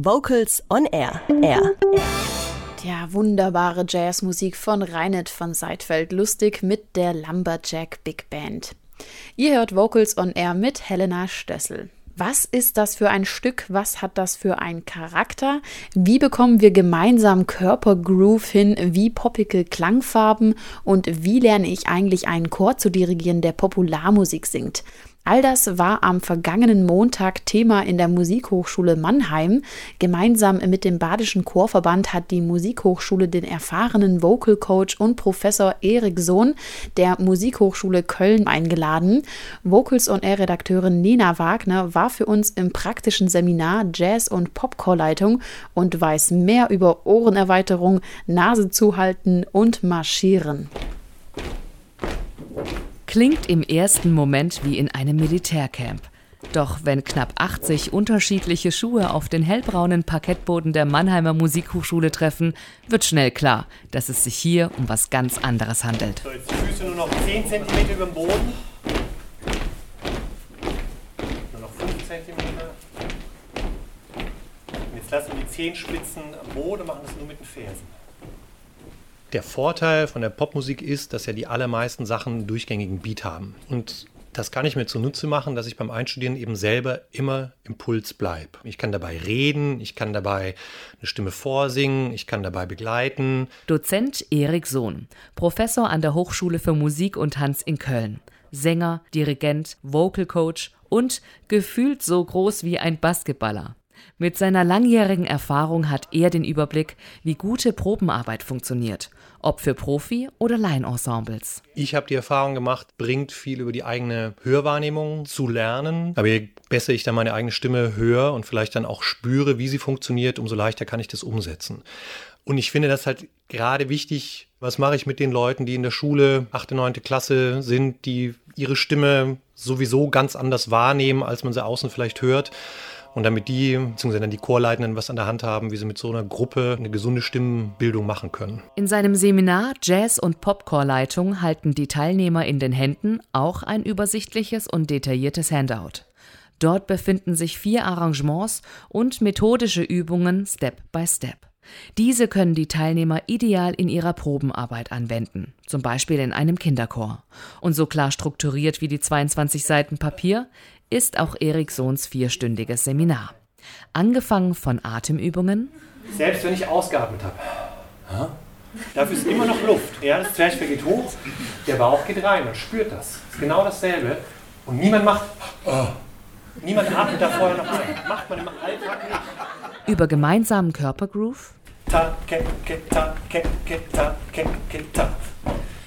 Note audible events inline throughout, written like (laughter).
Vocals on Air. Air. Ja, wunderbare Jazzmusik von Reinhard von Seidfeld, lustig mit der Lumberjack Big Band. Ihr hört Vocals on Air mit Helena Stössel. Was ist das für ein Stück? Was hat das für einen Charakter? Wie bekommen wir gemeinsam Körpergroove hin? Wie poppige Klangfarben? Und wie lerne ich eigentlich einen Chor zu dirigieren, der Popularmusik singt? All das war am vergangenen Montag Thema in der Musikhochschule Mannheim. Gemeinsam mit dem Badischen Chorverband hat die Musikhochschule den erfahrenen Vocal Coach und Professor Erik Sohn der Musikhochschule Köln eingeladen. Vocals on Air Redakteurin Nina Wagner war für uns im praktischen Seminar Jazz und Popchorleitung und weiß mehr über Ohrenerweiterung, Nase zuhalten und marschieren. Klingt im ersten Moment wie in einem Militärcamp. Doch wenn knapp 80 unterschiedliche Schuhe auf den hellbraunen Parkettboden der Mannheimer Musikhochschule treffen, wird schnell klar, dass es sich hier um was ganz anderes handelt. So, jetzt die Füße nur noch 10 cm über dem Boden. Nur noch 5 cm. Und jetzt lassen wir die Zehenspitzen am Boden, machen das nur mit den Fersen. Der Vorteil von der Popmusik ist, dass ja die allermeisten Sachen durchgängigen Beat haben. Und das kann ich mir zunutze machen, dass ich beim Einstudieren eben selber immer im Puls bleibe. Ich kann dabei reden, ich kann dabei eine Stimme vorsingen, ich kann dabei begleiten. Dozent Erik Sohn, Professor an der Hochschule für Musik und Tanz in Köln. Sänger, Dirigent, Vocal Coach und gefühlt so groß wie ein Basketballer. Mit seiner langjährigen Erfahrung hat er den Überblick, wie gute Probenarbeit funktioniert, ob für Profi- oder Laienensembles. Ich habe die Erfahrung gemacht, bringt viel über die eigene Hörwahrnehmung zu lernen. Aber je besser ich dann meine eigene Stimme höre und vielleicht dann auch spüre, wie sie funktioniert, umso leichter kann ich das umsetzen. Und ich finde das halt gerade wichtig, was mache ich mit den Leuten, die in der Schule 8., 9. Klasse sind, die ihre Stimme sowieso ganz anders wahrnehmen, als man sie außen vielleicht hört. Und damit die, beziehungsweise dann die Chorleitenden, was an der Hand haben, wie sie mit so einer Gruppe eine gesunde Stimmenbildung machen können. In seinem Seminar Jazz- und Popchorleitung halten die Teilnehmer in den Händen auch ein übersichtliches und detailliertes Handout. Dort befinden sich vier Arrangements und methodische Übungen Step by Step. Diese können die Teilnehmer ideal in ihrer Probenarbeit anwenden, zum Beispiel in einem Kinderchor. Und so klar strukturiert wie die 22 Seiten Papier ist auch Eriksons vierstündiges Seminar. Angefangen von Atemübungen. Selbst wenn ich ausgeatmet habe. Dafür ist immer noch Luft. Ja, das Zwerchfell geht hoch, der Bauch geht rein, man spürt das. ist genau dasselbe. Und niemand macht. Niemand atmet da vorher noch ein. Macht man im Alltag nicht. Über gemeinsamen Körpergroove. Ta, ke, ke, ta, ke, ke, ta, ke, ke, ta.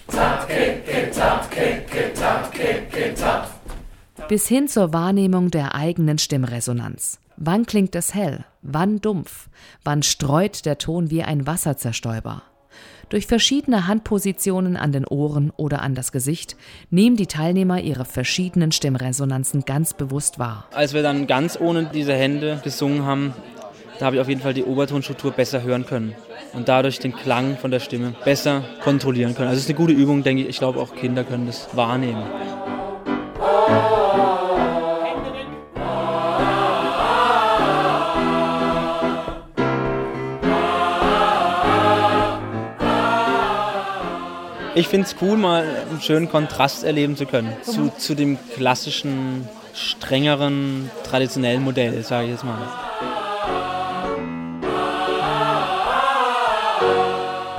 Ta, ke, ke, ta, ke, ke, ta, ke, ke, ta. bis hin zur Wahrnehmung der eigenen Stimmresonanz. Wann klingt es hell? Wann dumpf? Wann streut der Ton wie ein Wasserzerstäuber? Durch verschiedene Handpositionen an den Ohren oder an das Gesicht nehmen die Teilnehmer ihre verschiedenen Stimmresonanzen ganz bewusst wahr. Als wir dann ganz ohne diese Hände gesungen haben, da habe ich auf jeden Fall die Obertonstruktur besser hören können und dadurch den Klang von der Stimme besser kontrollieren können. Also es ist eine gute Übung, denke ich. Ich glaube, auch Kinder können das wahrnehmen. Ich finde es cool, mal einen schönen Kontrast erleben zu können zu, zu dem klassischen, strengeren, traditionellen Modell, sage ich jetzt mal.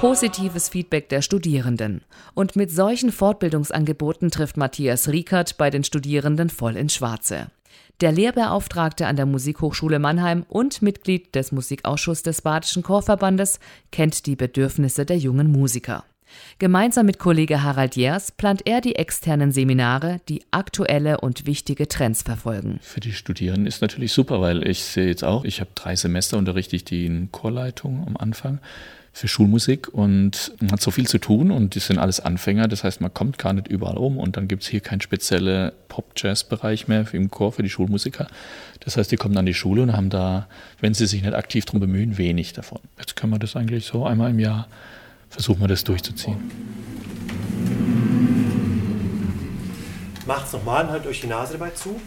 Positives Feedback der Studierenden. Und mit solchen Fortbildungsangeboten trifft Matthias Riekert bei den Studierenden voll ins Schwarze. Der Lehrbeauftragte an der Musikhochschule Mannheim und Mitglied des Musikausschusses des Badischen Chorverbandes kennt die Bedürfnisse der jungen Musiker. Gemeinsam mit Kollege Harald Jers plant er die externen Seminare, die aktuelle und wichtige Trends verfolgen. Für die Studierenden ist natürlich super, weil ich sehe jetzt auch, ich habe drei Semester unterrichte ich die in Chorleitung am Anfang für Schulmusik und man hat so viel zu tun und die sind alles Anfänger, das heißt, man kommt gar nicht überall um und dann gibt es hier keinen speziellen Pop-Jazz-Bereich mehr im Chor für die Schulmusiker. Das heißt, die kommen an die Schule und haben da, wenn sie sich nicht aktiv darum bemühen, wenig davon. Jetzt können wir das eigentlich so einmal im Jahr versuchen wir das durchzuziehen. Macht's nochmal und halt euch die Nase dabei zu.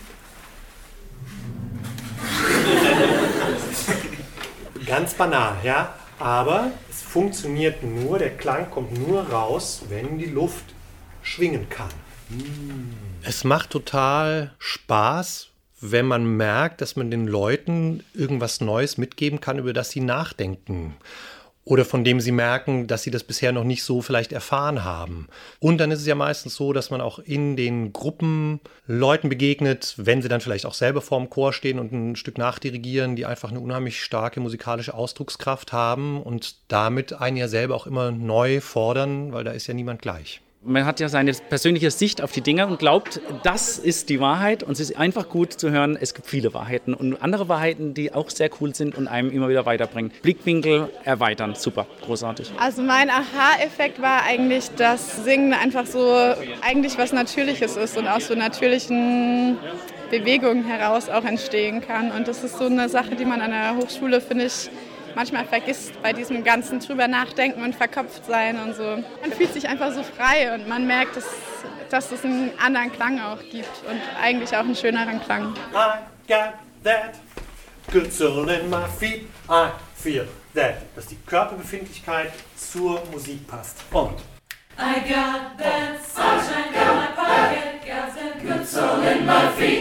(laughs) Ganz banal, ja. Aber es funktioniert nur, der Klang kommt nur raus, wenn die Luft schwingen kann. Es macht total Spaß, wenn man merkt, dass man den Leuten irgendwas Neues mitgeben kann, über das sie nachdenken oder von dem sie merken, dass sie das bisher noch nicht so vielleicht erfahren haben. Und dann ist es ja meistens so, dass man auch in den Gruppen Leuten begegnet, wenn sie dann vielleicht auch selber vorm Chor stehen und ein Stück nachdirigieren, die einfach eine unheimlich starke musikalische Ausdruckskraft haben und damit einen ja selber auch immer neu fordern, weil da ist ja niemand gleich man hat ja seine persönliche Sicht auf die Dinge und glaubt, das ist die Wahrheit. Und es ist einfach gut zu hören, es gibt viele Wahrheiten und andere Wahrheiten, die auch sehr cool sind und einem immer wieder weiterbringen. Blickwinkel erweitern, super, großartig. Also mein Aha-Effekt war eigentlich, dass Singen einfach so eigentlich was Natürliches ist und aus so natürlichen Bewegungen heraus auch entstehen kann. Und das ist so eine Sache, die man an der Hochschule, finde ich, manchmal vergisst bei diesem ganzen drüber nachdenken und verkopft sein und so. Man fühlt sich einfach so frei und man merkt, dass, dass es einen anderen Klang auch gibt und eigentlich auch einen schöneren Klang. I got that good soul in my feet. I feel that. Dass die Körperbefindlichkeit zur Musik passt. Und I got that sunshine in my pocket, got that good soul in my feet.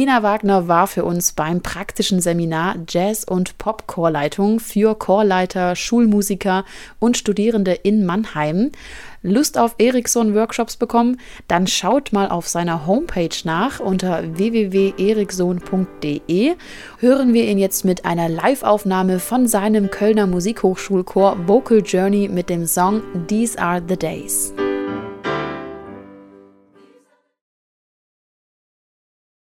Nina Wagner war für uns beim praktischen Seminar Jazz- und Pop-Chorleitung für Chorleiter, Schulmusiker und Studierende in Mannheim. Lust auf Ericsson-Workshops bekommen? Dann schaut mal auf seiner Homepage nach unter www.ericsson.de. Hören wir ihn jetzt mit einer Live-Aufnahme von seinem Kölner Musikhochschulchor Vocal Journey mit dem Song These Are the Days.